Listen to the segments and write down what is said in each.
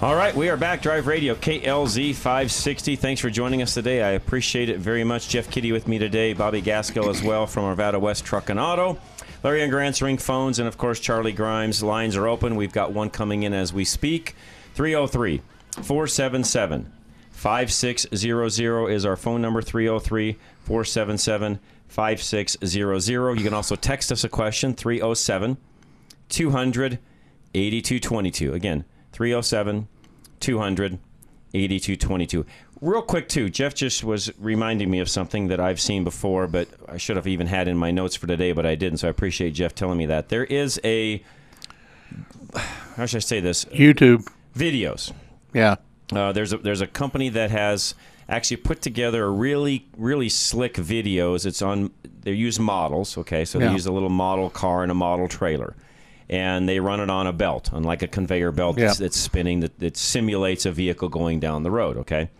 All right, we are back. Drive Radio, KLZ 560. Thanks for joining us today. I appreciate it very much. Jeff Kitty with me today, Bobby Gaskill as well from Arvada West Truck and Auto. Larry Younger answering phones, and of course, Charlie Grimes. Lines are open. We've got one coming in as we speak. 303 477 5600 is our phone number 303 477 5600. You can also text us a question 307 200 8222. Again, 307 200 8222. Real quick, too, Jeff just was reminding me of something that I've seen before, but I should have even had in my notes for today, but I didn't. So I appreciate Jeff telling me that. There is a, how should I say this? YouTube. Videos. Yeah. Uh, there's a there's a company that has actually put together a really really slick videos. It's on they use models. Okay, so Yeah. they use a little model car and a model trailer, and they run it on a belt, on like a conveyor belt Yeah. that's, that's spinning that, that simulates a vehicle going down the road. Okay.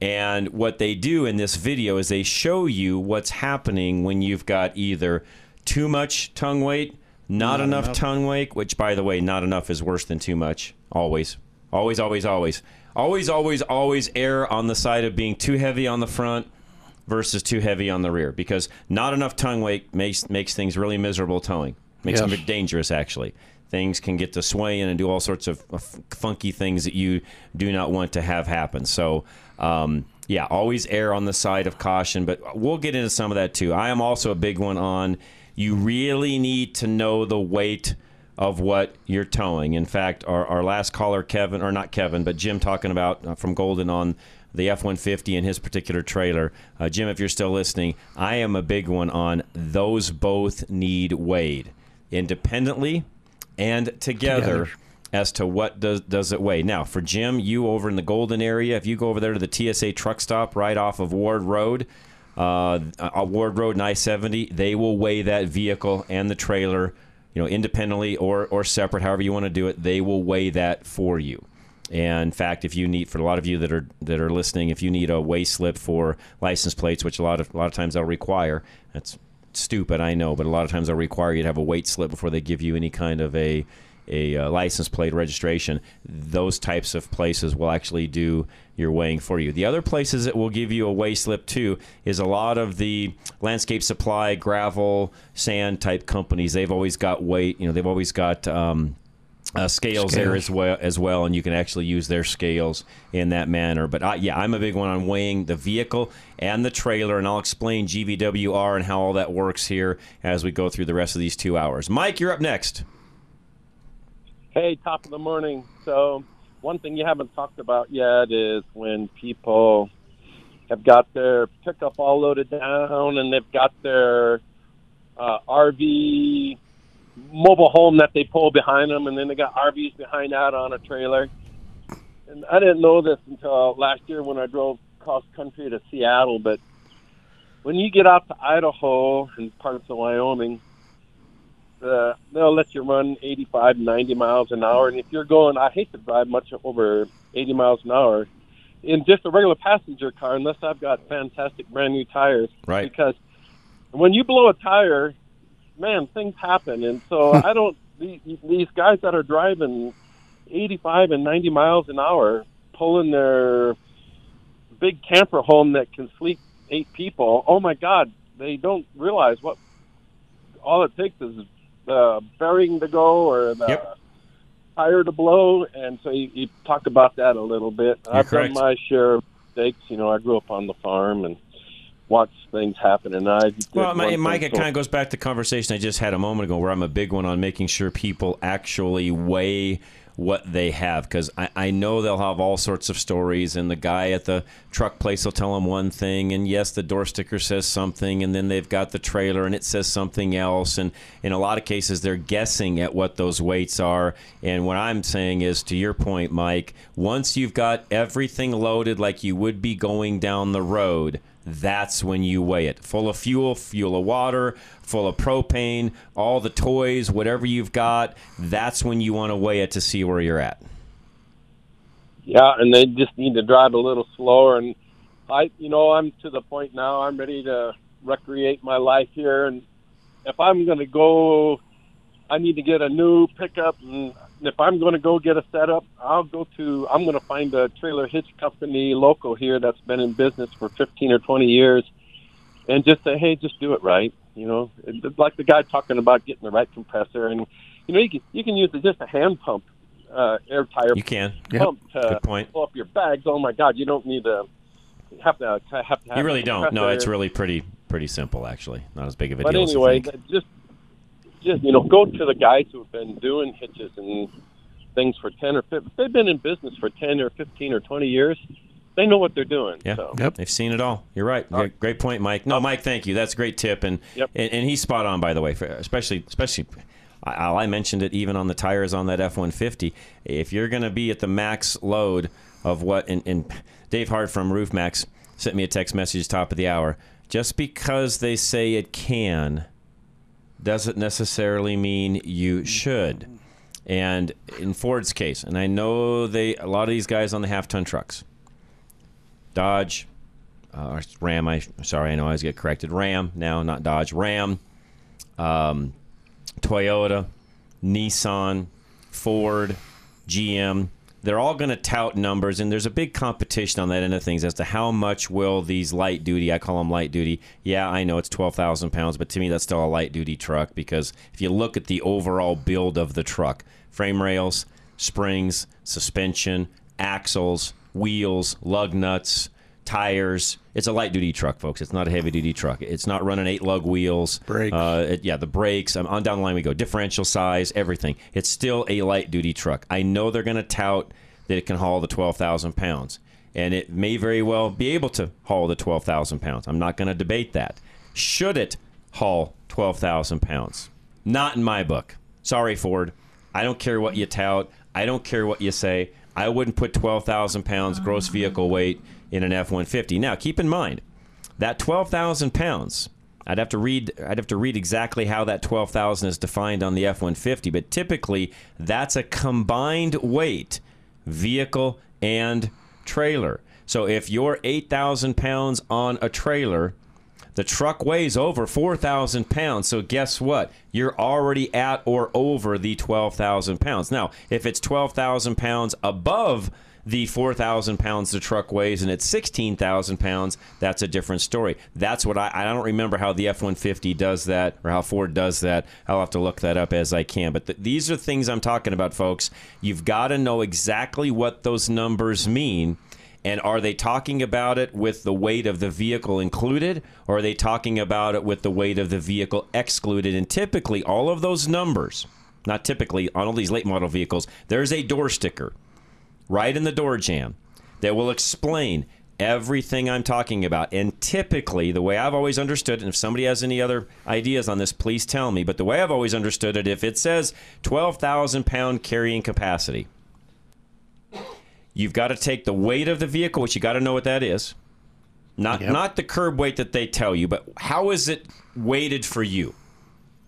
And what they do in this video is they show you what's happening when you've got either too much tongue weight, not, enough, tongue weight, which, by the way, not enough is worse than too much. Always. Always, always, always. Always, always, always err on the side of being too heavy on the front versus too heavy on the rear because not enough tongue weight makes, makes things really miserable towing. Makes Yes. them dangerous, actually. Things can get to swaying and do all sorts of funky things that you do not want to have happen. So, um, yeah, always err on the side of caution, but we'll get into some of that too. I am also a big one on you really need to know the weight of what you're towing. In fact, our, our last caller, Kevin, or not Kevin, but Jim talking about uh, from Golden on the F 150 and his particular trailer. Uh, Jim, if you're still listening, I am a big one on those both need weighed independently and together, Together. as to what does does it weigh. Now, for Jim, you over in the Golden area, if you go over there to the TSA truck stop right off of Ward Road, uh, uh, Ward Road and I seventy, they will weigh that vehicle and the trailer, you know, independently or or separate, however you want to do it. They will weigh that for you. And in fact, if you need, for a lot of you that are that are listening, if you need a weigh slip for license plates, which a lot of a lot of times they'll require, that's stupid, I know, but a lot of times they'll require you to have a weight slip before they give you any kind of a a uh, license plate registration. Those types of places will actually do your weighing for you. The other places that will give you a weigh slip too is a lot of the landscape supply, gravel, sand type companies. They've always got weight. You know, they've always got. Um, uh, scales, there as well as well, and you can actually use their scales in that manner. But uh, yeah, I'm a big one on weighing the vehicle and the trailer, and I'll explain GVWR and how all that works here as we go through the rest of these two hours. Mike, you're up next. Hey, top of the morning. So, one thing you haven't talked about yet is when people have got their pickup all loaded down and they've got their uh, RV mobile home that they pull behind them, and then they got RVs behind that on a trailer. And I didn't know this until last year when I drove cross country to Seattle, but when you get out to Idaho and parts of Wyoming, uh, they'll let you run 85, 90 miles an hour. And if you're going, I hate to drive much over 80 miles an hour in just a regular passenger car, unless I've got fantastic brand new tires. Right. Because when you blow a tire, man, things happen. And so I don't, these, these guys that are driving 85 and 90 miles an hour, pulling their big camper home that can sleep eight people, oh my God, they don't realize what all it takes is the bearing to go or the Yep. tire to blow. And so you, you talk about that a little bit. I've correct. done my share of mistakes. You know, I grew up on the farm and watch things happen. And I Well, my, Mike, it kind of goes back to the conversation I just had a moment ago, where I'm a big one on making sure people actually weigh what they have, because I, I know they'll have all sorts of stories, and the guy at the truck place will tell them one thing, and yes, the door sticker says something, and then they've got the trailer and it says something else, and in a lot of cases, they're guessing at what those weights are. And what I'm saying is, to your point, Mike, once you've got everything loaded like you would be going down the road that's when you weigh it. Full of fuel, fuel of water, full of propane, all the toys, whatever you've got, that's when you want to weigh it to see where you're at. Yeah, and they just need to drive a little slower. And I, you know, I'm to the point now. I'm ready to recreate my life here, and if I'm going to go, I need to get a new pickup. And if I'm going to go get a setup, I'll go to. I'm going to find a trailer hitch company local here that's been in business for 15 or 20 years, and just say, hey, just do it right. You know, It's like the guy talking about getting the right compressor, and you know, you can you can use just a hand pump, uh, air tire You can. pump to Good point. fill up your bags. Oh my God, you don't need to have to have to have. You really don't. No, it's really pretty pretty simple actually. Not as big of a But deal anyway, as you think. just just you know, go to the guys who've been doing hitches and things for ten or 15, they've been in business for ten or fifteen or twenty years. They know what they're doing. Yeah, So. they've seen it all. You're right. Great, great point, Mike. No, Mike, thank you. That's a great tip, and Yep. and, and he's spot on, by the way. For, especially, especially, I, I mentioned it even on the tires on that F-150. If you're going to be at the max load of what, and, and Dave Hart from Roof Max sent me a text message top of the hour. Just because they say it can, doesn't necessarily mean you should. And in Ford's case, and I know they a lot of these guys on the half ton trucks, Dodge, uh, Ram. I sorry, I know I always get corrected. Ram now, not Dodge. Ram, um, Toyota, Nissan, Ford, GM. They're all going to tout numbers, and there's a big competition on that end of things as to how much will these light duty. I call them light duty. Yeah, I know it's twelve thousand pounds, but to me that's still a light duty truck because if you look at the overall build of the truck, frame rails, springs, suspension, axles, wheels, lug nuts, tires. It's a light duty truck, folks. It's not a heavy duty truck. It's not running eight lug wheels. Brakes. Uh, it, yeah, the brakes. Um, on down the line we go. Differential size, everything. It's still a light duty truck. I know they're going to tout that it can haul the 12,000 pounds. And it may very well be able to haul the 12,000 pounds. I'm not going to debate that. Should it haul 12,000 pounds? Not in my book. Sorry, Ford. I don't care what you tout. I don't care what you say. I wouldn't put 12,000 pounds gross vehicle weight in an F 150. Now, keep in mind, that 12,000 pounds, I'd have to read. I'd have to read exactly how that 12,000 is defined on the F-150. But typically, that's a combined weight, vehicle and trailer. So if you're 8,000 pounds on a trailer, the truck weighs over 4,000 pounds. So guess what? You're already at or over the 12,000 pounds. Now, if it's 12,000 pounds above the 4,000 pounds the truck weighs and it's 16,000 pounds, that's a different story. That's what I, I don't remember how the F 150 does that or how Ford does that. I'll have to look that up as I can. But th- these are things I'm talking about, folks. You've got to know exactly what those numbers mean. And are they talking about it with the weight of the vehicle included, or are they talking about it with the weight of the vehicle excluded? And typically, all of those numbers, not typically, on all these late model vehicles, there's a door sticker right in the door jamb that will explain everything I'm talking about. And typically, the way I've always understood it, and if somebody has any other ideas on this, please tell me. But the way I've always understood it, if it says 12,000 pound carrying capacity, You've got to take the weight of the vehicle, which you got to know what that is. Not Yep. not the curb weight that they tell you, but how is it weighted for you?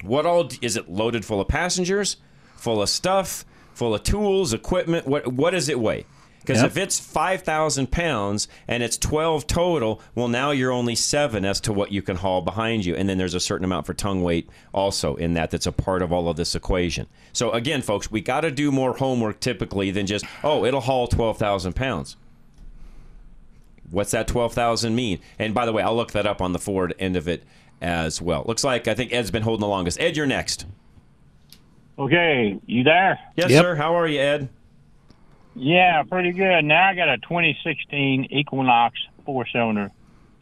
What all is it loaded full of passengers, full of stuff, full of tools, equipment? What what does it weigh? Because Yep. if it's five thousand pounds and it's twelve total, well now you're only seven as to what you can haul behind you, and then there's a certain amount for tongue weight also in that. That's a part of all of this equation. So again, folks, we got to do more homework typically than just oh it'll haul twelve thousand pounds. What's that 12,000 mean? And by the way, I'll look that up on the Ford end of it as well. Looks like I think Ed's been holding the longest. Ed, you're next. Okay, you there? Yes, Yep. sir. How are you, Ed? Yeah, pretty good. Now I got a 2016 Equinox four-cylinder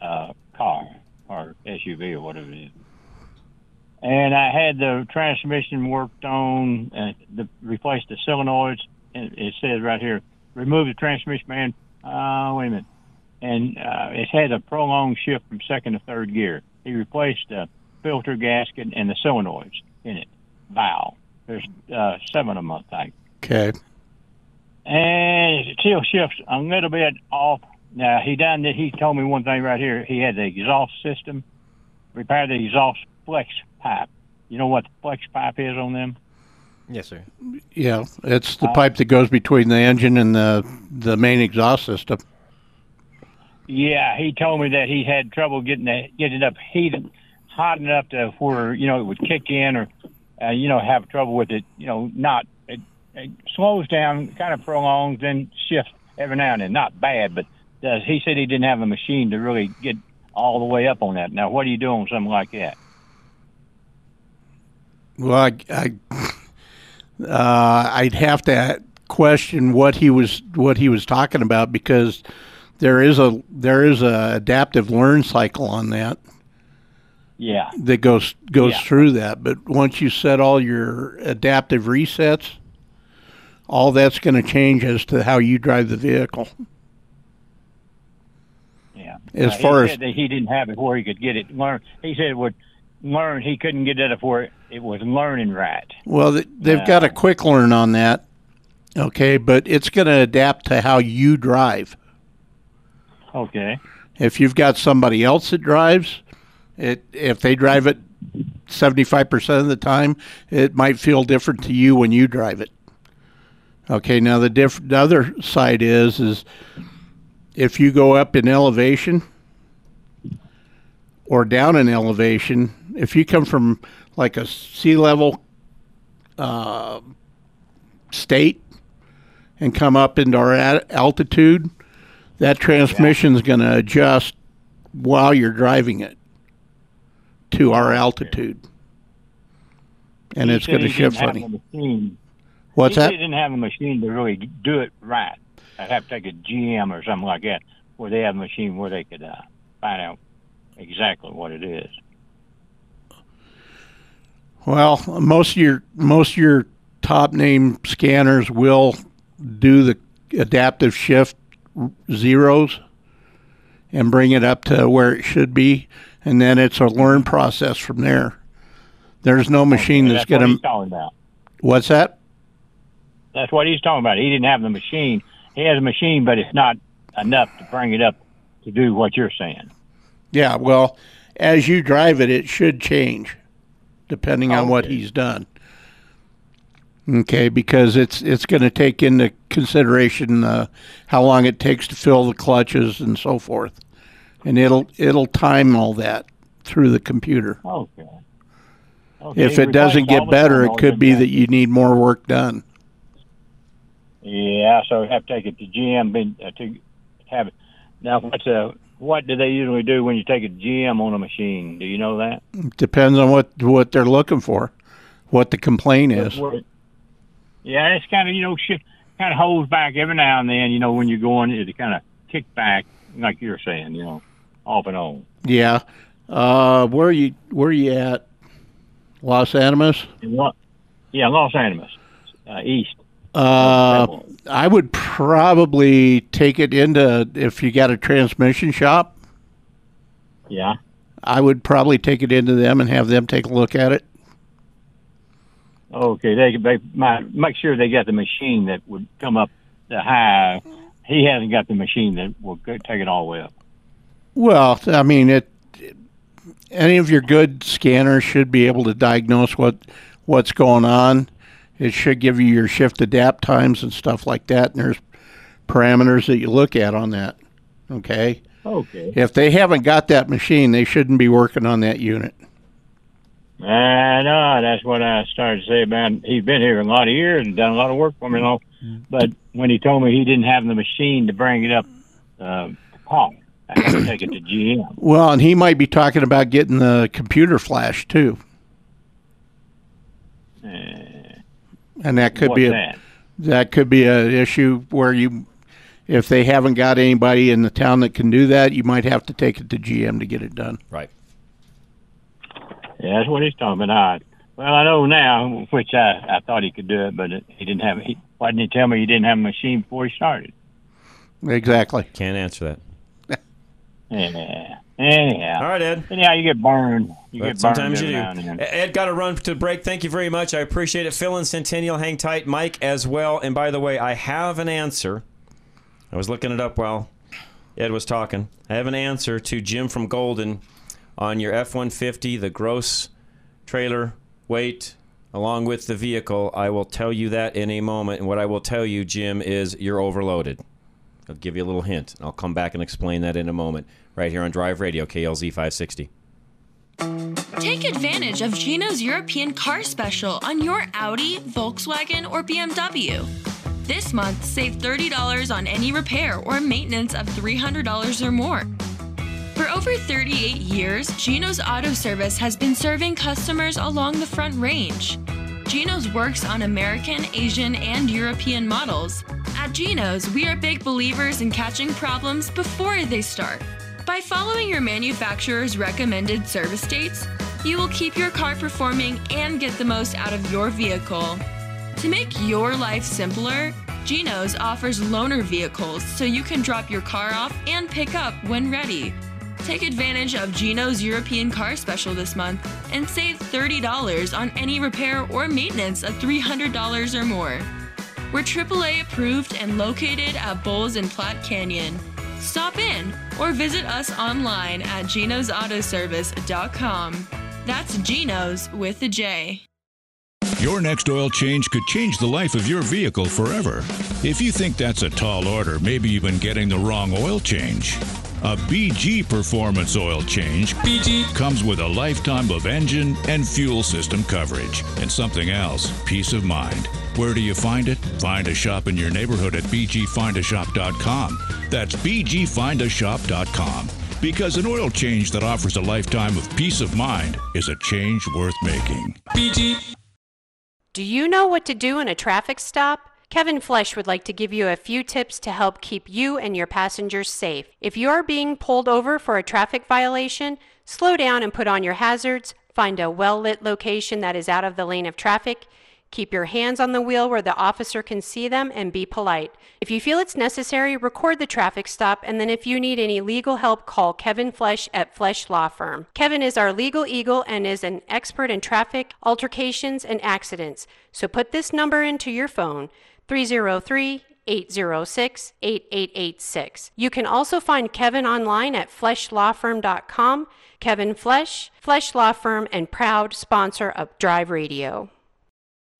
uh, car. or SUV or whatever it is. And I had the transmission worked on, uh, the, replaced the solenoids. And it says right here, remove the transmission man. Uh, wait a minute. And uh, it had a prolonged shift from second to third gear. He replaced the filter gasket and the solenoids in it, valve. There's uh, seven of them, I think Okay. and it still shifts a little bit off. Now he done that. He told me one thing right here. He had the exhaust system, repair the exhaust flex pipe. You know what the flex pipe is on them? Yes, sir. Yeah, it's the Uh, pipe that goes between the engine and the the main exhaust system. Yeah, he told me that he had trouble getting it getting it up heated, hot enough to where you know it would kick in or uh, you know have trouble with it. You know, not it, it slows down, kind of prolongs, then shifts every now and then. Not bad, but does he said he didn't have a machine to really get all the way up on that. Now, what do you do on something like that? Well, I, I uh, I'd have to question what he was what he was talking about because there is a there is a adaptive learn cycle on that Yeah, that goes goes Yeah. through that. But once you set all your adaptive resets, all that's going to change as to how you drive the vehicle. yeah. As Uh, he far as- said that he didn't have it where he could get it learn. He said it would learn. He couldn't get it where it was learning right. Well, they've got a quick learn on that. Okay, but it's going to adapt to how you drive. Okay. If you've got somebody else that drives, it if they drive it 75% of the time, it might feel different to you when you drive it. Okay, now the diff- the other side is is if you go up in elevation or down in elevation, if you come from like a sea level uh, state and come up into our at- altitude, that transmission is going to adjust while you're driving it to our altitude, and He it's going to shift funny. What's he that? he didn't have a machine to really do it right. I'd have to take a GM or something like that, where they have a machine where they could uh, find out exactly what it is. Well, most of your most of your top name scanners will do the adaptive shift zeros and bring it up to where it should be, and then it's a learn process from there. There's no machine that's what going he's to. talking about. What's that? That's what he's talking about. He didn't have the machine. He has a machine, but it's not enough to bring it up to do what you're saying. Yeah. Well, as you drive it, it should change, depending on what he's done. Okay, because it's it's going to take into consideration uh, how long it takes to fill the clutches and so forth, and it'll it'll time all that through the computer. Okay. okay If it doesn't get better, it could be that. you need more work done. Yeah, so we have to take it to GM uh, to have it. Now, what's uh what do they usually do when you take a GM on a machine? Do you know that? Depends on what what they're looking for, what the complaint is. Yeah, it's kind of you know sh- kind of holds back every now and then. You know when you're going, it kind of kick back like you're saying. You know, off and on. Yeah. Uh, where are you where are you at? Las Animas. What? Yeah, Las Animas, uh, east. Uh, I would probably take it into if you got a transmission shop. Yeah. I would probably take it into them and have them take a look at it. Okay, they they might make sure they got the machine that would come up the high. He hasn't got the machine that will take it all the way up. Well, I mean, it. Any of your good scanners should be able to diagnose what what's going on. It should give you your shift adapt times and stuff like that. And there's parameters that you look at on that. Okay. Okay. If they haven't got that machine, they shouldn't be working on that unit. I know that's what I started to say about. He's been here a lot of years and done a lot of work for me, and all. But when he told me he didn't have the machine to bring it up, uh, Paul, I had to take it to GM. Well, and he might be talking about getting the computer flash too, eh. and that could be a, that? that could be a issue where you if they haven't got anybody in the town that can do that, you might have to take it to GM to get it done. Right. Yeah, that's what he's talking about. Well, I know now, which I, I thought he could do it, but it, he didn't have. He, why didn't he tell me he didn't have a machine before he started? Exactly. Can't answer that. Yeah. Anyhow. All right, Ed. Anyhow, you get burned. You But get burned sometimes you do. now and then. Ed got to run to break. Thank you very much. I appreciate it. Phil and Centennial, hang tight. Mike as well. And by the way, I have an answer. I was looking it up while Ed was talking. I have an answer to Jim from Golden on your F 150, the gross trailer weight along with the vehicle. I will tell you that in a moment. And what I will tell you, Jim, is you're overloaded. I'll give you a little hint. I'll come back and explain that in a moment. Right here on Drive Radio, KLZ 560. Take advantage of Geno's European Car Special on your Audi, Volkswagen, or BMW. This month, save $30 on any repair or maintenance of $300 or more. For over 38 years, Geno's Auto Service has been serving customers along the Front Range. Geno's works on American, Asian, and European models. At Geno's, we are big believers in catching problems before they start. By following your manufacturer's recommended service dates, you will keep your car performing and get the most out of your vehicle. To make your life simpler, Geno's offers loaner vehicles so you can drop your car off and pick up when ready. Take advantage of Geno's European Car Special this month and save $30 on any repair or maintenance of $300 or more. We're AAA approved and located at Bowles and Platte Canyon. Stop in or visit us online at genosautoservice.com. That's Genos with a J. Your next oil change could change the life of your vehicle forever. If you think that's a tall order, maybe you've been getting the wrong oil change. A BG Performance oil change BG comes with a lifetime of engine and fuel system coverage and something else, peace of mind. Where do you find it? Find a shop in your neighborhood at bgfindashop.com. That's bgfindashop.com. Because an oil change that offers a lifetime of peace of mind is a change worth making. BG Do you know what to do in a traffic stop? Kevin Flesch would like to give you a few tips to help keep you and your passengers safe. If you are being pulled over for a traffic violation, slow down and put on your hazards, find a well lit location that is out of the lane of traffic, keep your hands on the wheel where the officer can see them, and be polite. If you feel it's necessary, record the traffic stop, and then if you need any legal help, call Kevin Flesch at Flesch Law Firm. Kevin is our legal eagle and is an expert in traffic, altercations, and accidents. So put this number into your phone 303 806 8886. You can also find Kevin online at fleschlawfirm.com. Kevin Flesch, Flesch Law Firm, and proud sponsor of Drive Radio.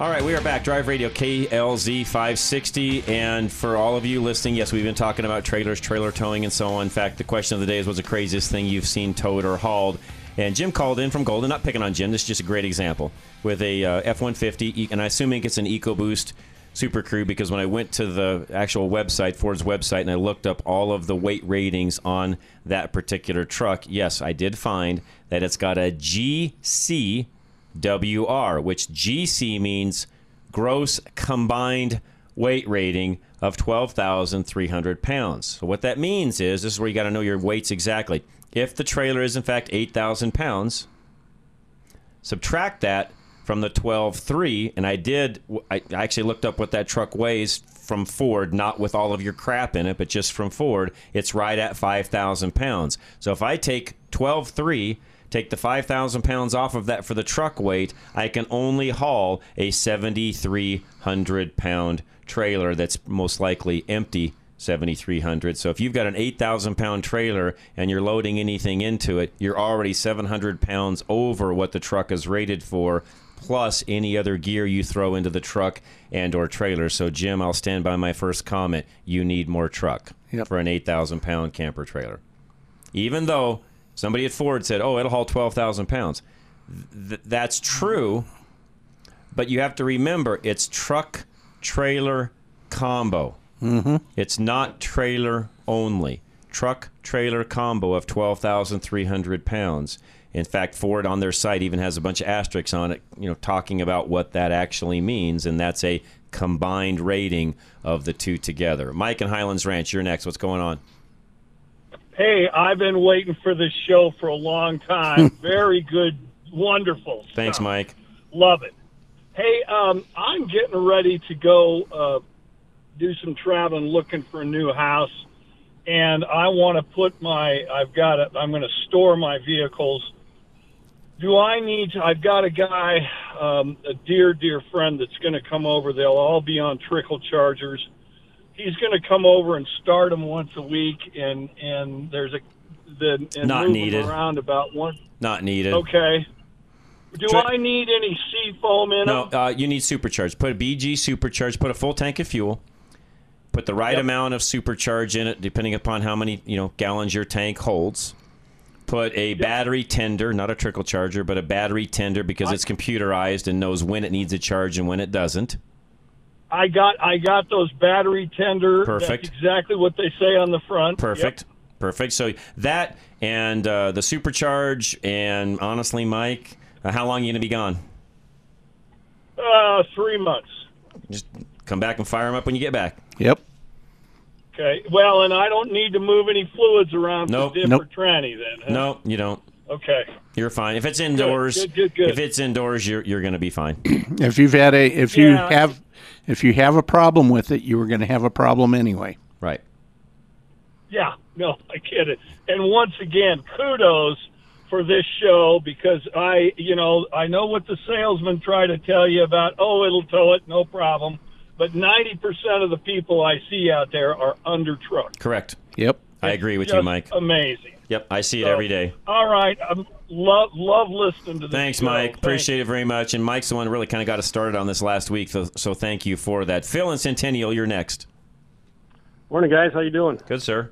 All right, we are back. Drive Radio KLZ 560. And for all of you listening, yes, we've been talking about trailers, trailer towing, and so on. In fact, the question of the day is what's the craziest thing you've seen towed or hauled? And Jim called in from Golden, not picking on Jim, this is just a great example, with a uh, F 150, and I assuming it's an EcoBoost Super Crew because when I went to the actual website, Ford's website, and I looked up all of the weight ratings on that particular truck, yes, I did find that it's got a GC WR, which GC means gross combined weight rating of 12,300 pounds. So, what that means is this is where you got to know your weights exactly. If the trailer is in fact 8,000 pounds, subtract that from the 12.3, and I did, I actually looked up what that truck weighs from Ford, not with all of your crap in it, but just from Ford, it's right at 5,000 pounds. So if I take 12.3 take the 5,000 pounds off of that for the truck weight, I can only haul a 7,300 pound trailer that's most likely empty. 7,300. So if you've got an 8,000 pound trailer and you're loading anything into it, you're already 700 pounds over what the truck is rated for, plus any other gear you throw into the truck and or trailer. So Jim, I'll stand by my first comment. You need more truck Yep. for an 8,000 pound camper trailer. Even though Somebody at Ford said, "Oh, it'll haul twelve thousand pounds." Th- that's true, but you have to remember it's truck trailer combo. Mm-hmm. It's not trailer only. Truck trailer combo of twelve thousand three hundred pounds. In fact, Ford on their site even has a bunch of asterisks on it, you know, talking about what that actually means, and that's a combined rating of the two together. Mike and Highlands Ranch, you're next. What's going on? Hey, I've been waiting for this show for a long time. Very good, wonderful. Thanks, stuff. Mike. Love it. Hey, um, I'm getting ready to go uh, do some traveling, looking for a new house, and I want to put my. I've got. A, I'm going to store my vehicles. Do I need to? I've got a guy, um, a dear, dear friend that's going to come over. They'll all be on trickle chargers he's going to come over and start them once a week, and and there's a the and Not move needed. around about one. Not needed. Okay. Do Try- I need any sea foam in it? No, uh, you need supercharge. Put a BG supercharged. Put a full tank of fuel. Put the right amount of supercharge in it, depending upon how many you know gallons your tank holds. Put a battery tender, not a trickle charger, but a battery tender because it's computerized and knows when it needs a charge and when it doesn't. I got I got those battery tender. Perfect. That's exactly what they say on the front. Perfect. Perfect. So that and uh, the supercharge, and honestly, Mike, uh, how long are you going to be gone? Uh, three months. Just come back and fire them up when you get back. Yep. Okay. Well, and I don't need to move any fluids around Nope. to dip Nope. tranny then. huh? No, you don't. Okay. You're fine. If it's indoors, good, good, good. if it's indoors, you're you're going to be fine. If you've had a if you have if you have a problem with it, you were going to have a problem anyway. Right. Yeah, no, I get it. And once again, kudos for this show because I, you know, I know what the salesmen try to tell you about, oh, it'll tow it, no problem. But 90% of the people I see out there are under truck. Correct. Yep. I agree with you, Mike. Amazing. Yep, I see it So, every day. All right. I love, love listening to this. Thanks, show. Mike. Thank Appreciate it very much. And Mike's the one who really kind of got us started on this last week, so, so thank you for that. Phil and Centennial, you're next. Morning, guys. How you doing? Good, sir.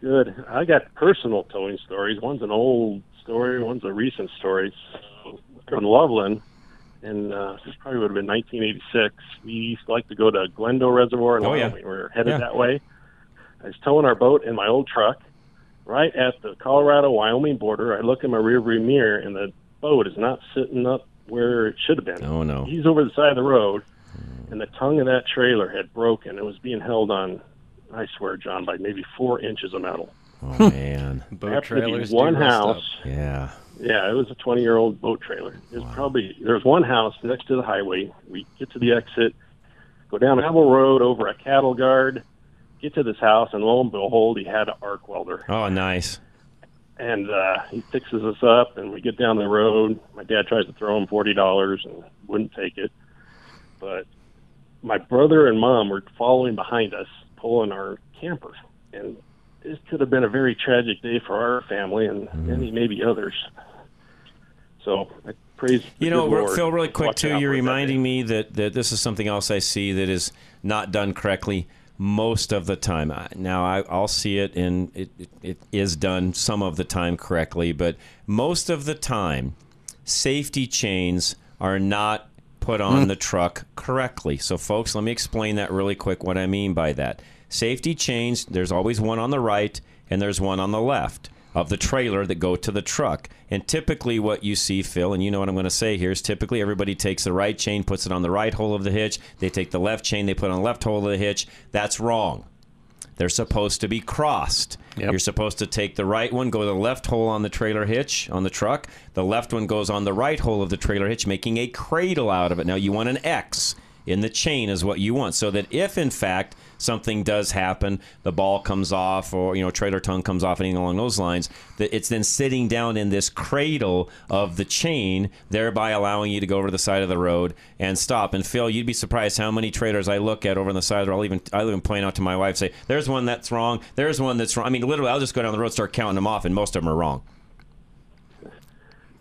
Good. I got personal towing stories. One's an old story. One's a recent story. So, from Loveland, and uh, this probably would have been 1986. We used to like to go to Glendo Reservoir, and Oh, yeah. we were headed Yeah. that way. I was towing our boat in my old truck, right at the Colorado-Wyoming border. I look in my rearview mirror, and the boat is not sitting up where it should have been. Oh no. He's over the side of the road, and the tongue of that trailer had broken. It was being held on, I swear, John, by maybe four inches of metal. Oh man. Boat Happened to be one house. Yeah. Yeah, it was a 20 year old boat trailer. It was probably, there was one house next to the highway. We get to the exit, go down Havel Road over a cattle guard, get to this house, and lo and behold, he had an arc welder. Oh, nice. And uh, he fixes us up, and we get down the road. My dad tries to throw him $40 and wouldn't take it. But my brother and mom were following behind us, pulling our camper. And this could have been a very tragic day for our family and many, maybe others. So I praise. You know, Lord. Phil, really quick too. You're it that reminding me that that this is something else I see that is not done correctly most of the time. Now I, I'll see it, and it, it, it is done some of the time correctly, but most of the time, safety chains are not put on Mm. the truck correctly. So, folks, let me explain that really quick. What I mean by that, safety chains. There's always one on the right, and there's one on the left of the trailer that go to the truck. And typically, what you see, Phil, and you know what I'm going to say here, is typically everybody takes the right chain, puts it on the right hole of the hitch. They take the left chain, they put on the left hole of the hitch. That's wrong. They're supposed to be crossed. You're supposed to take the right one, go to the left hole on the trailer hitch on the truck. The left one goes on the right hole of the trailer hitch, making a cradle out of it. Now, you want an X in the chain, is what you want, so that if in fact something does happen, the ball comes off, or you know, trailer tongue comes off, anything along those lines, that it's then sitting down in this cradle of the chain, thereby allowing you to go over to the side of the road and stop. And Phil, you'd be surprised how many trailers I look at over on the side of the road. I'll even I'll even point out to my wife, say, "There's one that's wrong. There's one that's wrong." I mean, literally, I'll just go down the road, start counting them off, and most of them are wrong.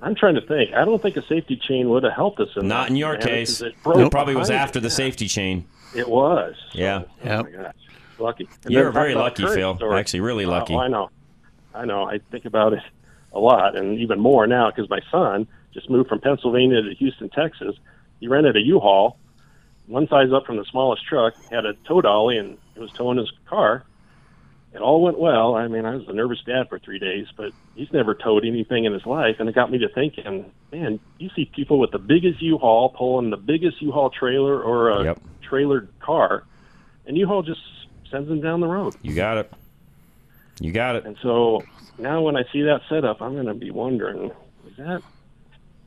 I'm trying to think. I don't think a safety chain would have helped us in Not in your case. It, It probably was after the safety chain. It was. Yeah. Oh my gosh, lucky. And You're very lucky, Phil. story. Actually, really Oh, lucky. I know. I know. I think about it a lot, and even more now because my son just moved from Pennsylvania to Houston, Texas. He rented a U-Haul, one size up from the smallest truck, had a tow dolly, and it was towing his car. It all went well. I mean, I was a nervous dad for three days, but he's never towed anything in his life, and it got me to thinking, man, you see people with the biggest U-Haul pulling the biggest U-Haul trailer or a trailered car, and U-Haul just sends them down the road. You got it. You got it. And so now when I see that setup, I'm going to be wondering, is that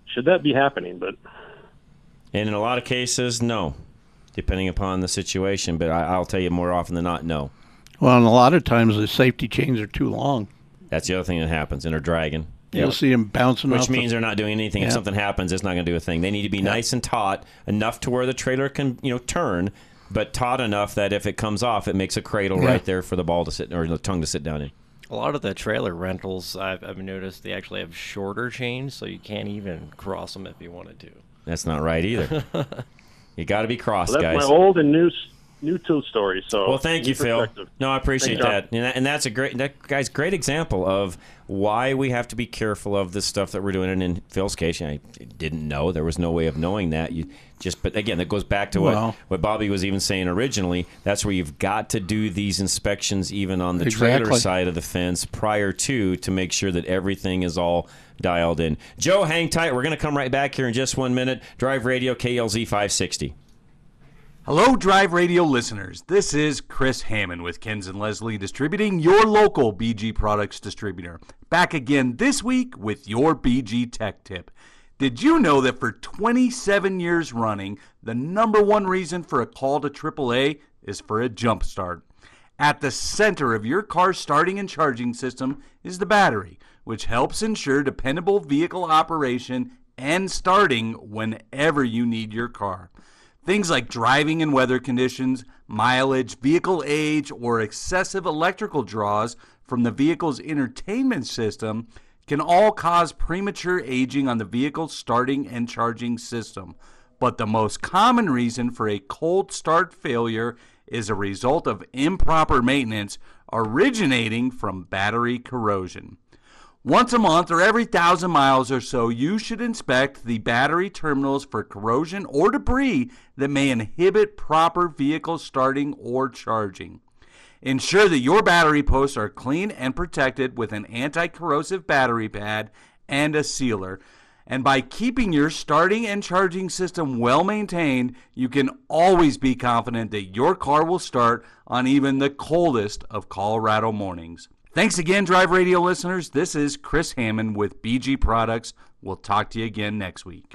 should that be happening? But And in a lot of cases, no, depending upon the situation. But I, I'll tell you more often than not, no. Well, and a lot of times the safety chains are too long. That's the other thing that happens, and they're dragging. You'll see them bouncing Which off the- means they're not doing anything. If something happens, it's not going to do a thing. They need to be nice and taut enough to where the trailer can, you know, turn, but taut enough that if it comes off, it makes a cradle Yeah. right there for the ball to sit or the tongue to sit down in. A lot of the trailer rentals, I've, I've noticed they actually have shorter chains, so you can't even cross them if you wanted to. That's not right either. you got to be crossed, well, that's guys. my old and new new two story. So Well, thank you, Phil. No, I appreciate that. And, that. and that's a great, that guy's great example of why we have to be careful of this stuff that we're doing. And in Phil's case, I didn't know there was no way of knowing that. You just, but again, that goes back to what Well- what Bobby was even saying originally. That's where you've got to do these inspections, even on the trailer side of the fence, prior to to make sure that everything is all dialed in. Joe, hang tight. We're going to come right back here in just one minute. Drive Radio KLZ 560. Hello, Drive Radio listeners. This is Chris Hammond with Kenz and Leslie Distributing, your local BG Products distributor. Back again this week with your BG Tech Tip. Did you know that for 27 years running, the number one reason for a call to AAA is for a jump start? At the center of your car's starting and charging system is the battery, which helps ensure dependable vehicle operation and starting whenever you need your car. Things like driving in weather conditions, mileage, vehicle age, or excessive electrical draws from the vehicle's entertainment system can all cause premature aging on the vehicle's starting and charging system. But the most common reason for a cold start failure is a result of improper maintenance originating from battery corrosion. Once a month or every thousand miles or so, you should inspect the battery terminals for corrosion or debris that may inhibit proper vehicle starting or charging. Ensure that your battery posts are clean and protected with an anti corrosive battery pad and a sealer. And by keeping your starting and charging system well maintained, you can always be confident that your car will start on even the coldest of Colorado mornings. Thanks again, Drive Radio listeners. This is Chris Hammond with BG Products. We'll talk to you again next week.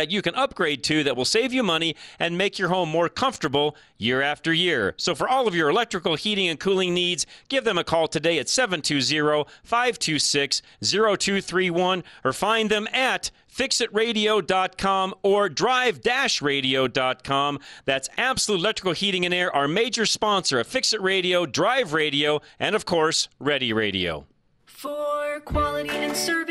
you can upgrade to that will save you money and make your home more comfortable year after year. So for all of your electrical heating and cooling needs, give them a call today at 720-526-0231 or find them at fixitradio.com or drive-radio.com. That's Absolute Electrical Heating and Air, our major sponsor of Fix It Radio, Drive Radio, and of course, Ready Radio. For quality and service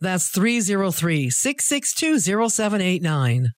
That's 303 662 0789.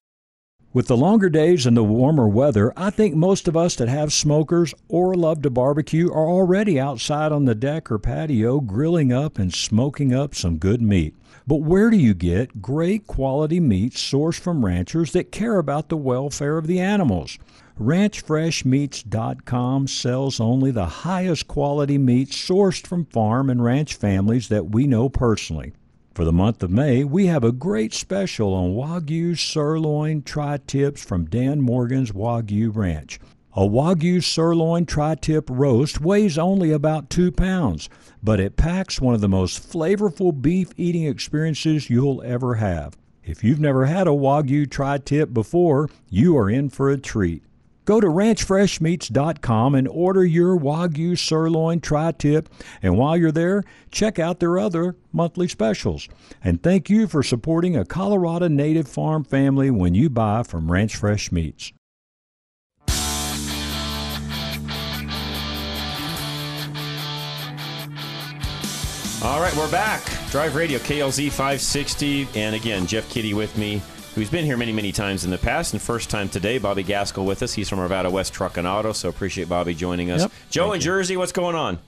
With the longer days and the warmer weather, I think most of us that have smokers or love to barbecue are already outside on the deck or patio grilling up and smoking up some good meat. But where do you get great quality meat sourced from ranchers that care about the welfare of the animals? RanchFreshMeats.com sells only the highest quality meat sourced from farm and ranch families that we know personally. For the month of May, we have a great special on Wagyu sirloin tri tips from Dan Morgan's Wagyu Ranch. A Wagyu sirloin tri tip roast weighs only about two pounds, but it packs one of the most flavorful beef eating experiences you'll ever have. If you've never had a Wagyu tri tip before, you are in for a treat. Go to ranchfreshmeats.com and order your Wagyu sirloin tri tip. And while you're there, check out their other monthly specials. And thank you for supporting a Colorado native farm family when you buy from Ranch Fresh Meats. All right, we're back. Drive Radio, KLZ 560. And again, Jeff Kitty with me, who's been here many, many times in the past. And first time today, Bobby Gaskell with us. He's from Arvada West Truck and Auto, so appreciate Bobby joining us. Yep. Joe in Jersey, what's going on?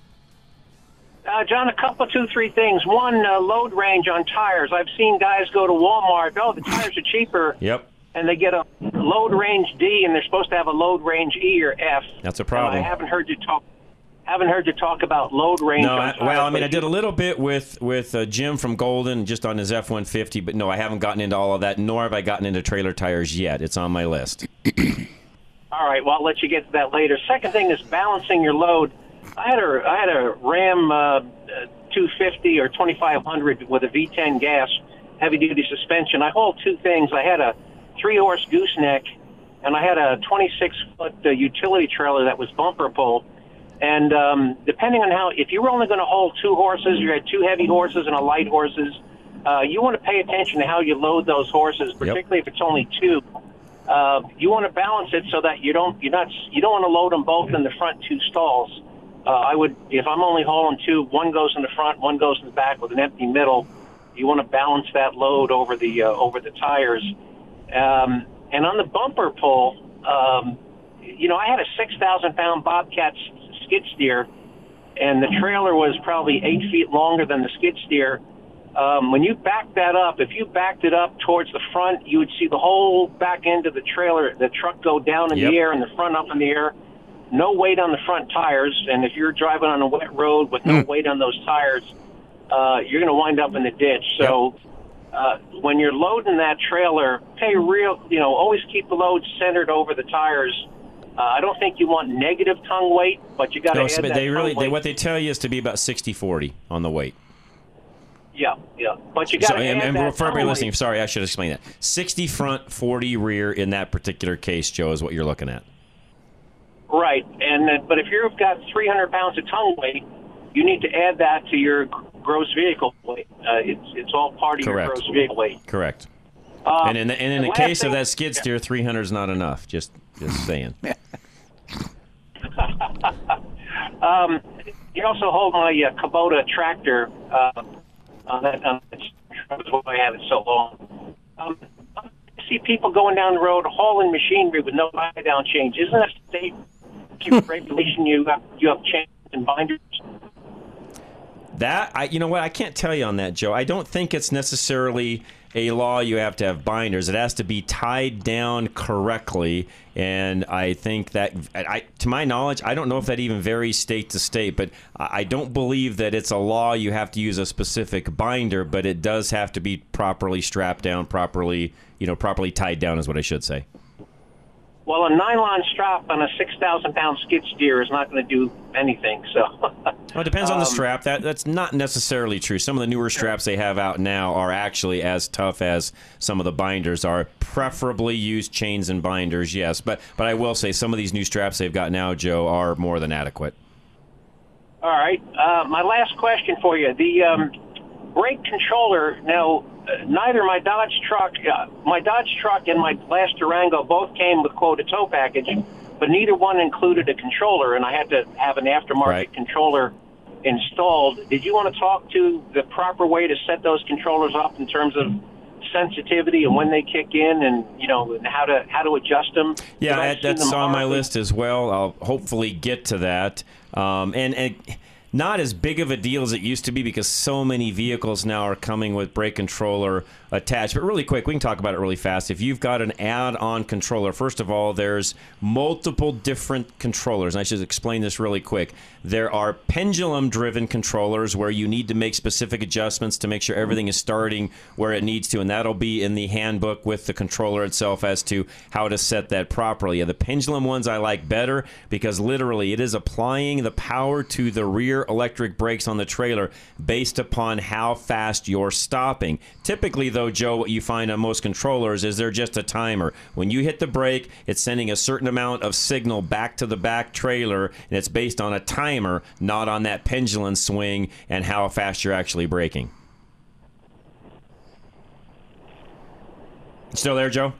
Uh, John, a couple, two, three things. One, uh, load range on tires. I've seen guys go to Walmart. Oh, the tires are cheaper. Yep. And they get a load range D, and they're supposed to have a load range E or F. That's a And problem. I haven't heard you talk. Haven't heard you talk about load range. No, I, well, I mean, I did a little bit with with uh, Jim from Golden, just on his F one fifty, but no, I haven't gotten into all of that. Nor have I gotten into trailer tires yet. It's on my list. All right, well, I'll let you get to that later. Second thing is balancing your load. I had a I had a Ram uh, 250 or 2500 with a V10 gas, heavy duty suspension. I hauled two things. I had a three horse gooseneck, and I had a 26 foot uh, utility trailer that was bumper pull. And um, depending on how, if you were only going to hold two horses, you had two heavy horses and a light horses. Uh, you want to pay attention to how you load those horses, particularly if it's only two. Uh, you want to balance it so that you don't you're not you don't want to load them both in the front two stalls. Uh, I would if I'm only hauling two, one goes in the front, one goes in the back with an empty middle. You want to balance that load over the uh, over the tires. Um, and on the bumper pull, um, you know, I had a six thousand pound Bobcat skid steer, and the trailer was probably eight feet longer than the skid steer. Um, when you back that up, if you backed it up towards the front, you would see the whole back end of the trailer, the truck go down in Yep. the air and the front up in the air. No weight on the front tires, and if you're driving on a wet road with no weight on those tires, uh, you're going to wind up in the ditch. So uh, when you're loading that trailer, pay real, you know, always keep the load centered over the tires. Uh, I don't think you want negative tongue weight, but you got to No, add so that they really they, what they tell you is to be about 60-40 on the weight. yeah, yeah, but you got So, to and, add and that for everybody listening, weight. sorry, I should explain that. 60 front, 40 rear in that particular case, Joe, is what you're looking at. Right, and uh, but if you've got 300 pounds of tongue weight, you need to add that to your gross vehicle weight. Uh, it's it's all part of Correct. your gross vehicle weight. Correct. Uh, and in the, and in the the last case of that skid steer, 300 is not enough. Just just saying. Um, you also hold my uh, Kubota tractor. Uh, on that, on that's why I have it so long. Um, I see people going down the road hauling machinery with no tie down change. Isn't that state regulation? You have you have chains and binders. That I, you know what, I can't tell you on that, Joe. I don't think it's necessarily a law you have to have binders. It has to be tied down correctly, and I think that, I, to my knowledge, I don't know if that even varies state to state, but I don't believe that it's a law you have to use a specific binder, but it does have to be properly strapped down, properly, you know, properly tied down, is what I should say. Well, a nylon strap on a six thousand pound skid steer is not going to do anything. So. Well, it depends on the Um, strap. That that's not necessarily true. Some of the newer straps they have out now are actually as tough as some of the binders are. Preferably use chains and binders, yes. But but I will say some of these new straps they've got now, Joe, are more than adequate. All right. Uh, my last question for you: the um, brake controller. Now, neither my Dodge truck, uh, my Dodge truck, and my last Durango both came with quote a tow package, but neither one included a controller, and I had to have an aftermarket controller installed. Did you want to talk to the proper way to set those controllers up in terms of sensitivity and when they kick in, and you know, and how to how to adjust them? Yeah, that, that's on my list as well. I'll hopefully get to that. Um, and, and not as big of a deal as it used to be because so many vehicles now are coming with brake controller attached. But really quick, we can talk about it really fast. If you've got an add-on controller, first of all, there's multiple different controllers. And I should explain this really quick. There are pendulum-driven controllers where you need to make specific adjustments to make sure mm-hmm. everything is starting where it needs to, and that'll be in the handbook with the controller itself as to how to set that properly. And the pendulum ones I like better because literally it is applying the power to the rear electric brakes on the trailer based upon how fast you're stopping. Typically, though, Joe, what you find on most controllers is they're just a timer. When you hit the brake, it's sending a certain amount of signal back to the back trailer, and it's based on a timer, not on that pendulum swing and how fast you're actually braking. Still there, Joe?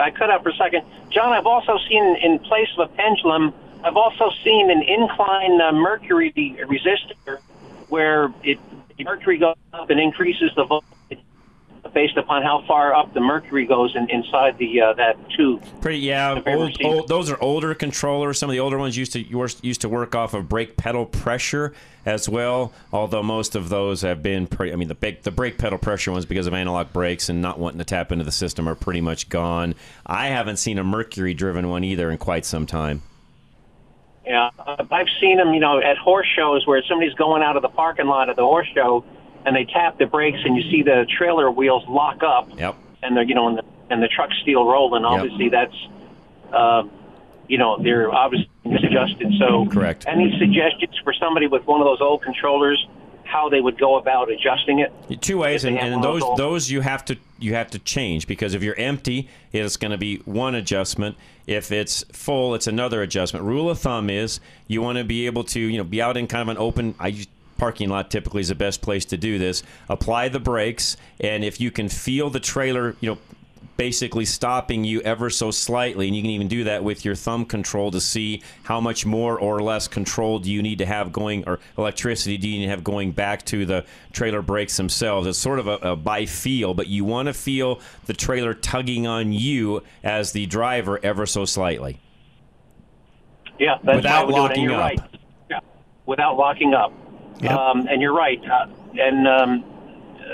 I cut out for a second. John, I've also seen in place of a pendulum, I've also seen an incline uh, mercury resistor where it the mercury goes up and increases the voltage based upon how far up the mercury goes in, inside the uh, that tube. Pretty yeah. Old, old, those are older controllers. Some of the older ones used to used to work off of brake pedal pressure as well. Although most of those have been pretty. I mean, the big the brake pedal pressure ones because of analog brakes and not wanting to tap into the system are pretty much gone. I haven't seen a mercury driven one either in quite some time. Yeah, I've seen them, you know, at horse shows where somebody's going out of the parking lot of the horse show, and they tap the brakes, and you see the trailer wheels lock up, Yep. and they're, you know, and the, and the truck's still rolling. Obviously, that's, uh, you know, they're obviously misadjusted. So, Correct. Any suggestions for somebody with one of those old controllers? How they would go about adjusting it. Two ways, and, If they have and those those- you have to you have to change because if you're empty, it's going to be one adjustment. If it's full, it's another adjustment. Rule of thumb is you want to be able to you know be out in kind of an open. I use- parking lot typically is the best place to do this. Apply the brakes, and if you can feel the trailer, you know. Basically, stopping you ever so slightly, and you can even do that with your thumb control to see how much more or less control do you need to have going, or electricity do you need to have going back to the trailer brakes themselves. It's sort of a, a by feel, but you want to feel the trailer tugging on you as the driver ever so slightly. Yeah, that's Without how I would do it, and locking up. Right. Yeah, without locking up. Um, and you're right. Uh, and um,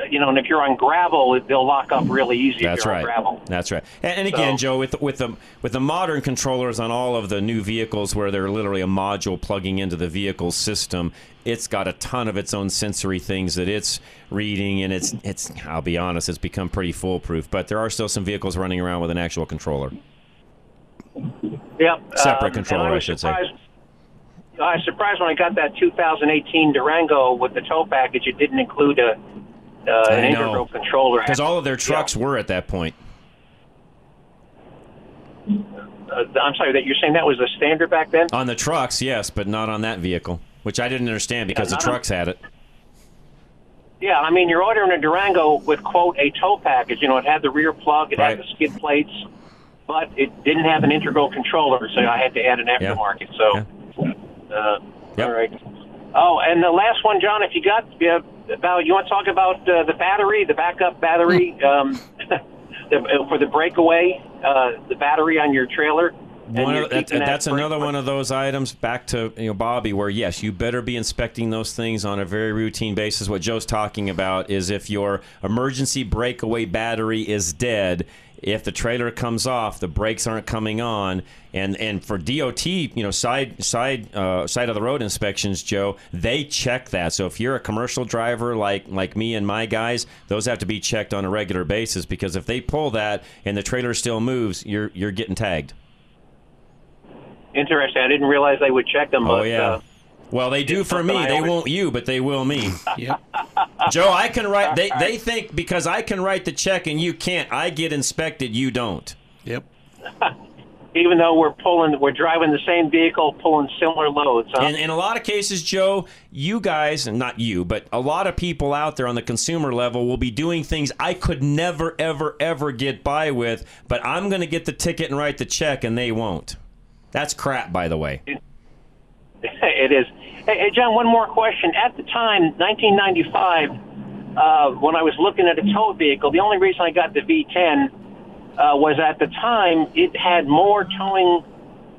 you know, and if you're on gravel, they'll lock up really easy. That's if you're right. On gravel. That's right. And, and again, So- Joe, with with the with the modern controllers on all of the new vehicles, where they're literally a module plugging into the vehicle system, it's got a ton of its own sensory things that it's reading, and it's it's. I'll be honest, it's become pretty foolproof. But there are still some vehicles running around with an actual controller. Yep. Separate um, controller, and I should say. I was surprised when I got that 2018 Durango with the tow package. It didn't include a uh, an integral controller. Because all of their trucks were at that point. Uh, I'm sorry that you're saying that was the standard back then. On the trucks, yes, but not on that vehicle, which I didn't understand because the not on- trucks had it. Yeah, I mean, you're ordering a Durango with quote a tow package. You know, it had the rear plug, it had the skid plates, but it didn't have an integral controller, so I had to add an aftermarket. So, uh, all right. Oh, and the last one, John, if you got uh, about, you want to talk about uh, the battery, the backup battery um, the, uh, for the breakaway, uh, the battery on your trailer. One of, that, that's break- another one of those items. Back to you know Bobby, where yes, you better be inspecting those things on a very routine basis. What Joe's talking about is if your emergency breakaway battery is dead, if the trailer comes off, the brakes aren't coming on, and and for DOT, you know side side uh, side of the road inspections, Joe, they check that. So if you're a commercial driver like like me and my guys, those have to be checked on a regular basis because if they pull that and the trailer still moves, you're you're getting tagged. Interesting. I didn't realize they would check them. Oh but, yeah. Uh, well, they do for me. They always- won't you, but they will me. yep. Joe, I can write. They they think because I can write the check and you can't. I get inspected. You don't. Yep. even though we're pulling, we're driving the same vehicle, pulling similar loads. Huh? In, in a lot of cases, Joe, you guys, and not you, but a lot of people out there on the consumer level will be doing things I could never, ever, ever get by with, but I'm going to get the ticket and write the check, and they won't. That's crap, by the way. it is. Hey, hey, John, one more question. At the time, 1995, uh, when I was looking at a tow vehicle, the only reason I got the V10 uh, was at the time it had more towing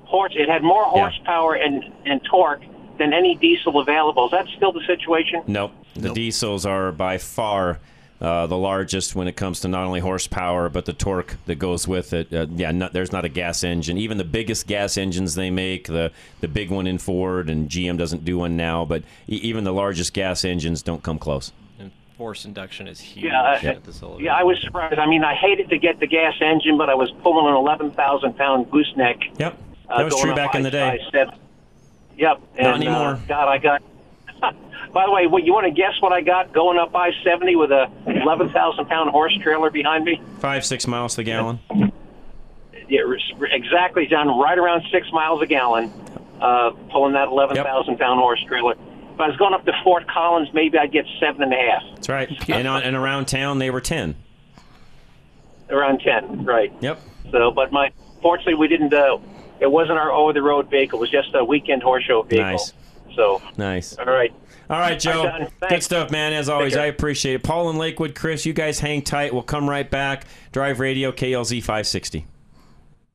horse, it had more horsepower and, and torque than any diesel available. Is that still the situation? Nope. The diesels are by far uh, the largest when it comes to not only horsepower but the torque that goes with it. Uh, yeah, not, there's not a gas engine. Even the biggest gas engines they make, the the big one in Ford and GM doesn't do one now, but e- even the largest gas engines don't come close. And force induction is huge Yeah, I- at this. Yeah, I was surprised. I mean, I hated to get the gas engine, but I was pulling an 11,000 pound gooseneck. Yep. Uh, That was true back in the day. I-57. Yep. And, Not anymore. Uh, God, I got. By the way, what, you want to guess what I got going up I 70 with a 11,000 pound horse trailer behind me? Five, six miles to gallon. Yeah, exactly, John. Right around six miles a gallon, uh, pulling that 11,000 pound horse trailer. If I was going up to Fort Collins, maybe I'd get seven and a half, That's right. And, on, and around town, they were 10. around 10, right? Yep. So, but my fortunately we didn't. Uh, it wasn't our over the road vehicle. It was just a weekend horse show vehicle. Nice. So, Nice. all right. All right, Joe. All right, Don. Good stuff, man. As always, I appreciate it. Paul and Lakewood, Chris, you guys hang tight. We'll come right back. Drive Radio, KLZ 560.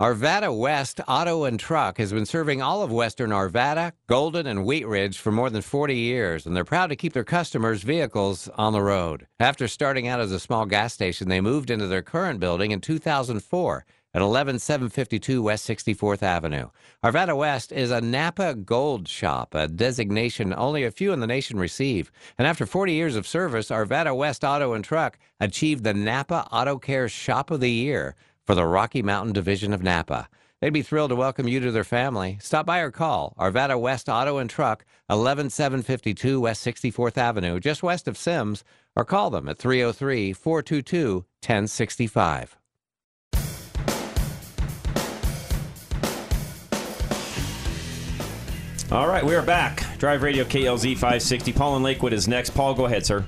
Arvada West Auto and Truck has been serving all of western Arvada, Golden, and Wheat Ridge for more than 40 years, and they're proud to keep their customers' vehicles on the road. After starting out as a small gas station, they moved into their current building in 2004 at 11752 West 64th Avenue. Arvada West is a Napa Gold Shop, a designation only a few in the nation receive. And after 40 years of service, Arvada West Auto and Truck achieved the Napa Auto Care Shop of the Year for the Rocky Mountain Division of Napa. They'd be thrilled to welcome you to their family. Stop by or call Arvada West Auto and Truck, 11752 West 64th Avenue, just west of Sims, or call them at 303 422 1065. All right, we are back. Drive Radio KLZ 560. Paul in Lakewood is next. Paul, go ahead, sir.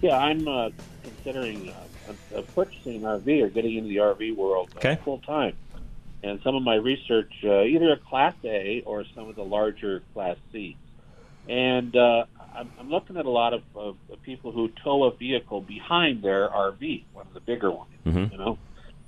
Yeah, I'm uh, considering uh, uh, purchasing an RV or getting into the RV world uh, Okay. full time. And some of my research, uh, either a Class A or some of the larger Class C. And uh, I'm, I'm looking at a lot of, of, people who tow a vehicle behind their RV, one of the bigger ones. Mhm. You know,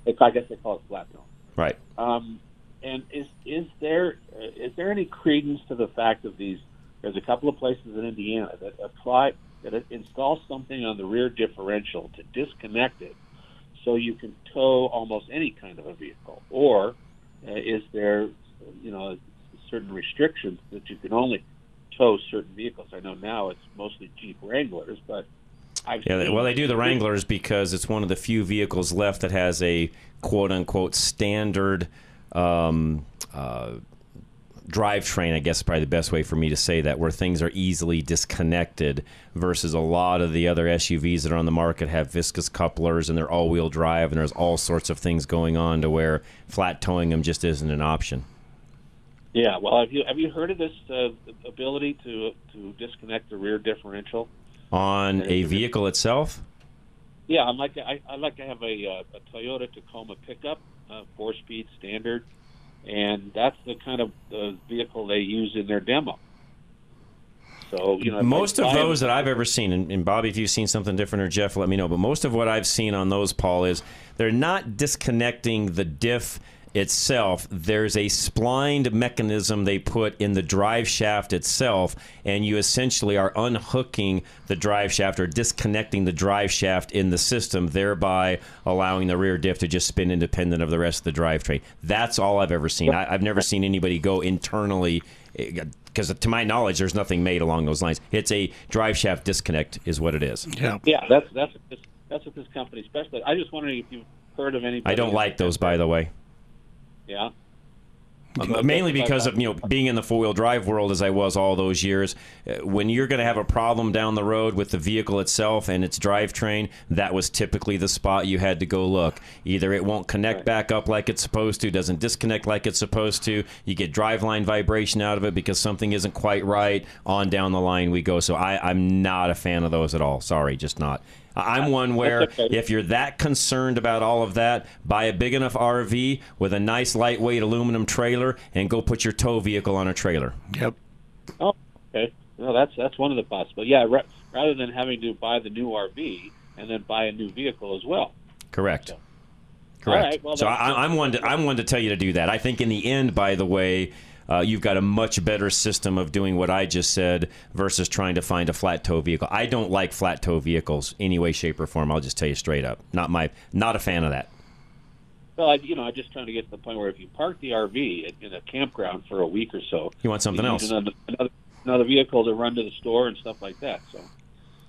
it's, I guess they call it flat tow. Right. Um, and is is there uh, there any credence to the fact of these? There's a couple of places in Indiana that apply that it installs something on the rear differential to disconnect it, so you can tow almost any kind of a vehicle. Or uh, is there, you know, certain restrictions that you can only tow certain vehicles? I know now it's mostly Jeep Wranglers, but I've Yeah, well, they do the Wranglers because it's one of the few vehicles left that has a quote unquote standard um, uh, drivetrain. I guess is probably the best way for me to say that, where things are easily disconnected versus a lot of the other SUVs that are on the market have viscous couplers and they're all wheel drive and there's all sorts of things going on to where flat towing them just isn't an option. Yeah, well, have you have you heard of this uh, ability to to disconnect the rear differential? On a vehicle itself, Yeah, I'm like I, I like to have a, uh, a Toyota Tacoma pickup, uh, four speed standard, and that's the kind of uh, vehicle they use in their demo. So you know, most of those that I've ever seen, and, and Bobby, if you've seen something different, or Jeff, let me know. But most of what I've seen on those, Paul, is they're not disconnecting the diff itself. There's a splined mechanism they put in the drive shaft itself, and you essentially are unhooking the drive shaft or disconnecting the drive shaft in the system, thereby allowing the rear diff to just spin independent of the rest of the drivetrain. That's all I've ever seen. I, I've never seen anybody go internally. Eh, because to my knowledge, there's nothing made along those lines. It's a drive shaft disconnect, is what it is. Yeah. Yeah, that's that's what this, that's what this company specializes. I just wondering if you've heard of any. I don't like those, by the way. Yeah. Mainly because of you know being in the four wheel drive world as I was all those years. Uh, When you're going to have a problem down the road with the vehicle itself and its drivetrain, that was typically the spot you had to go look. Either it won't connect back up like it's supposed to, doesn't disconnect like it's supposed to. You get driveline vibration out of it because something isn't quite right. On down the line we go. So I, I'm not a fan of those at all. Sorry, just not. I- I'm one where okay. if you're that concerned about all of that, buy a big enough RV with a nice lightweight aluminum trailer and go put your tow vehicle on a trailer. Yep. Oh, okay. No, that's that's one of the possible. Yeah, ra- rather than having to buy the new RV and then buy a new vehicle as well. Correct. Correct. All right, well, so I, I'm one. To, I'm one to tell you to do that. I think in the end, by the way, uh, you've got a much better system of doing what I just said versus trying to find a flat tow vehicle. I don't like flat tow vehicles any way, shape, or form. I'll just tell you straight up. Not my. Not a fan of that. Well, I, you know, I'm just trying to get to the point where if you park the RV in- a campground for a week or so, You want something need else. Another, another, another vehicle to run to the store and stuff like that. So.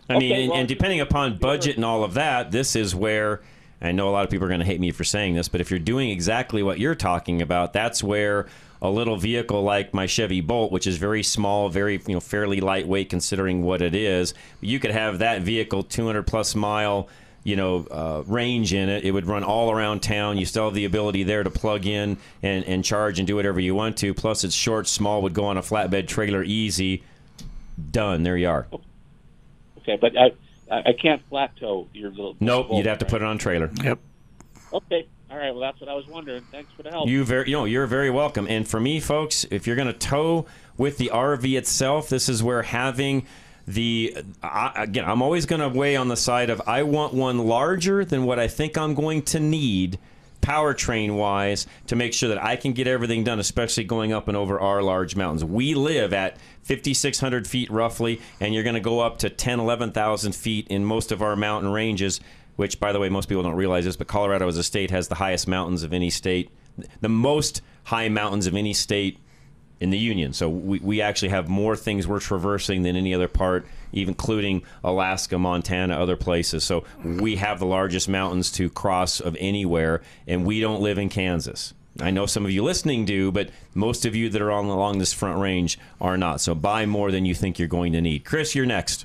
I mean, Okay, well, and depending upon budget and all of that, this is where I know a lot of people are going to hate me for saying this, but if you're doing exactly what you're talking about, that's where a little vehicle like my Chevy Bolt, which is very small, very you know fairly lightweight considering what it is, you could have that vehicle 200 plus mile you know uh, range in it. It would run all around town. You still have the ability there to plug in and, and charge and do whatever you want to. Plus, it's short, small, would go on a flatbed trailer easy. Done. There you are. Okay, but I I I can't flat tow your little. Nope, you'd have to put it on trailer. Yep. Okay, all right. Well, that's what I was wondering. Thanks for the help. You very, you know, you're very welcome. And for me, folks, if you're going to tow with the RV itself, this is where having the again, I'm always going to weigh on the side of I want one larger than what I think I'm going to need powertrain wise to make sure that I can get everything done, especially going up and over our large mountains. We live at 5,600 feet roughly, and you're going to go up to 10, 11,000 feet in most of our mountain ranges. Which, by the way, most people don't realize this, but Colorado as a state has the highest mountains of any state, the most high mountains of any state in the union. So we, we actually have more things we're traversing than any other part, even including Alaska, Montana, other places. So we have the largest mountains to cross of anywhere, and we don't live in Kansas. I know some of you listening do, but most of you that are on along this front range are not. So buy more than you think you're going to need. Chris, you're next.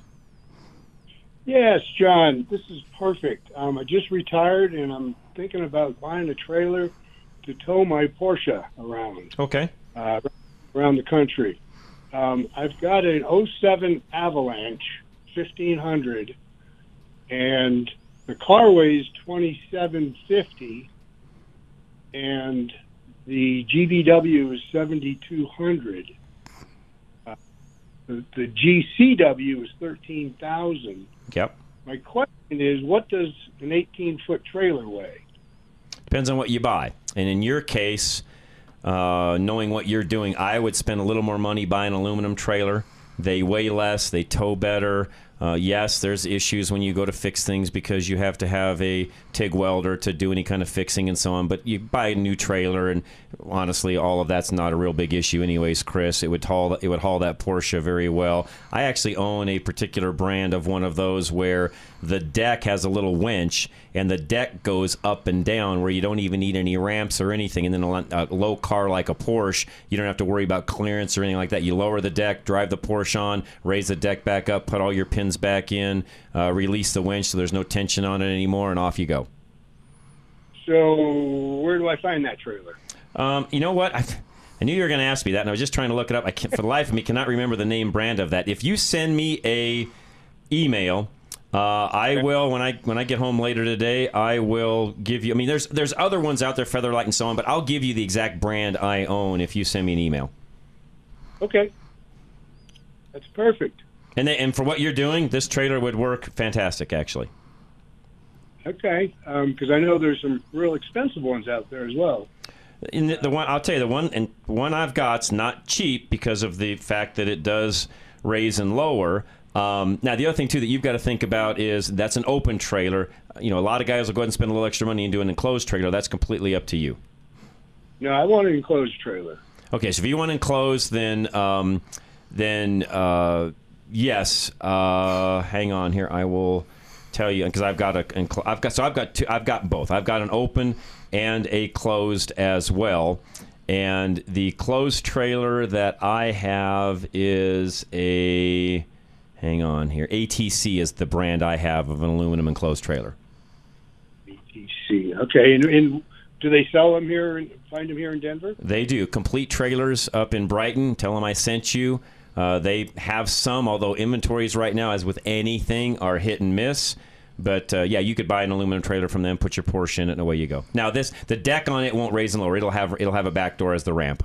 Yes, John, this is perfect. Um, I just retired and I'm thinking about buying a trailer to tow my Porsche around Okay. uh, around the country. Um, I've got an 07 Avalanche 1500, and the car weighs 2750, and the GVW is 7200. The, the GCW is 13,000. Yep. My question is, what does an 18 foot trailer weigh? Depends on what you buy. And in your case, uh, knowing what you're doing, I would spend a little more money buying an aluminum trailer. They weigh less, they tow better. Uh, yes, there's issues when you go to fix things because you have to have a TIG welder to do any kind of fixing and so on. But you buy a new trailer, and honestly, all of that's not a real big issue, anyways. Chris, it would haul it would haul that Porsche very well. I actually own a particular brand of one of those where the deck has a little winch, and the deck goes up and down where you don't even need any ramps or anything. And then a, a low car like a Porsche, you don't have to worry about clearance or anything like that. You lower the deck, drive the Porsche on, raise the deck back up, put all your pins back in, uh, release the winch so there's no tension on it anymore, and off you go. So, where do I find that trailer? Um, you know what? I, I knew you were going to ask me that, and I was just trying to look it up. I can't, for the life of me, cannot remember the name brand of that. If you send me a email, uh, I will when I when I get home later today. I will give you. I mean, there's there's other ones out there, Featherlite and so on, but I'll give you the exact brand I own if you send me an email. Okay. That's perfect. And they, and for what you're doing, this trailer would work fantastic, actually. Okay, because I know there's some real expensive ones out there as well. In the, the one I'll tell you, the one and one I've got's not cheap because of the fact that it does raise and lower. Um, now, the other thing too that you've got to think about is that's an open trailer. You know, a lot of guys will go ahead and spend a little extra money and do an enclosed trailer. That's completely up to you. No, I want an enclosed trailer. Okay, so if you want enclosed, then um, then uh, yes. Uh, hang on here, I will tell you because I've got a I've got so I've got two I've got both. I've got an open and a closed as well. And the closed trailer that I have is a hang on here. ATC is the brand I have of an aluminum enclosed trailer. ATC. okay, and, and do they sell them here? and Find them here in Denver? They do. Complete trailers up in Brighton. Tell them I sent you. Uh, they have some, although inventories right now, as with anything, are hit and miss. But uh, yeah, you could buy an aluminum trailer from them, put your Porsche in it, and away you go. Now this the deck on it won't raise and lower. It'll have it'll have a back door as the ramp.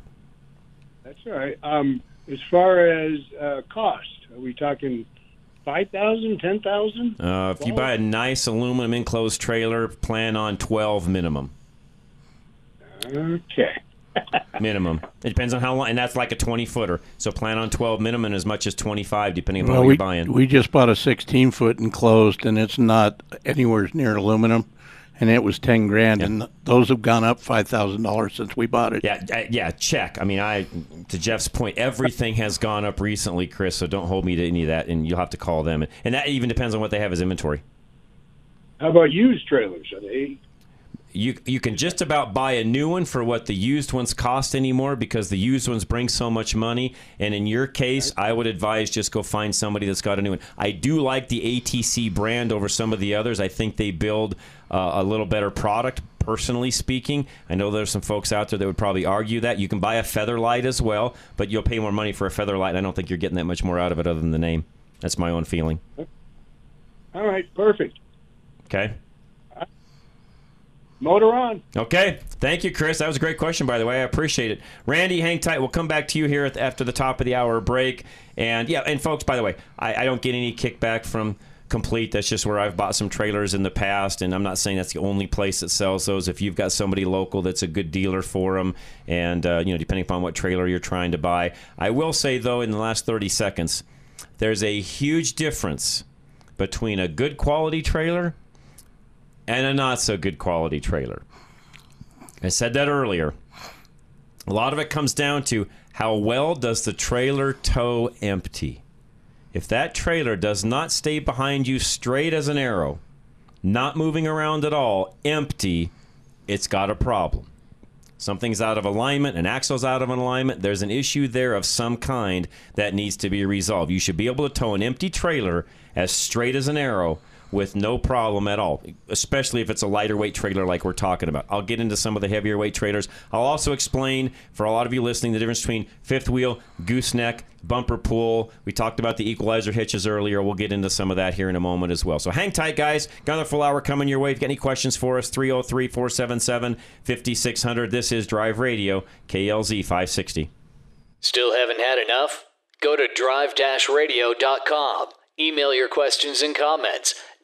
That's all right. Um, as far as uh, cost, are we talking five thousand, ten thousand? Uh, if you buy a nice aluminum enclosed trailer, plan on twelve minimum. Okay. minimum. It depends on how long, and that's like a twenty footer. So plan on twelve minimum, and as much as twenty five, depending on Well, what we, you're buying. we just bought a 16 foot enclosed, and it's not anywhere near aluminum, and it was 10 grand, and those have gone up $5,000 since we bought it. Yeah, uh, yeah, check. I mean, I to Jeff's point, everything has gone up recently, Chris. So don't hold me to any of that, and you'll have to call them. And that even depends on what they have as inventory. How about used trailers? Are they? You you can just about buy a new one for what the used ones cost anymore because the used ones bring so much money. And in your case, I would advise just go find somebody that's got a new one. I do like the ATC brand over some of the others. I think they build uh, a little better product. Personally speaking, I know there's some folks out there that would probably argue that you can buy a Featherlite as well, but you'll pay more money for a Featherlite. And I don't think you're getting that much more out of it other than the name. That's my own feeling. All right, perfect. Okay. Motor on. Okay. Thank you, Chris. That was a great question, by the way. I appreciate it. Randy, hang tight. We'll come back to you here at, after the top of the hour break. And yeah, and folks, by the way, I, I don't get any kickback from Complete. That's just where I've bought some trailers in the past, and I'm not saying that's the only place that sells those. If you've got somebody local that's a good dealer for them, and uh, you know, depending upon what trailer you're trying to buy, I will say though, in the last 30 seconds, there's a huge difference between a good quality trailer and a not so good quality trailer. I said that earlier. A lot of it comes down to how well does the trailer tow empty. If that trailer does not stay behind you straight as an arrow, not moving around at all, empty, it's got a problem. Something's out of alignment, an axle's out of alignment. There's an issue there of some kind that needs to be resolved. You should be able to tow an empty trailer as straight as an arrow with no problem at all, especially if it's a lighter weight trailer like we're talking about. I'll get into some of the heavier weight trailers. I'll also explain for a lot of you listening the difference between fifth wheel, gooseneck, bumper pull. We talked about the equalizer hitches earlier. We'll get into some of that here in a moment as well. So hang tight, guys. Got another full hour coming your way. If you got any questions for us, 303 477 5600. This is Drive Radio, KLZ 560. Still haven't had enough? Go to drive-radio.com. Email your questions and comments.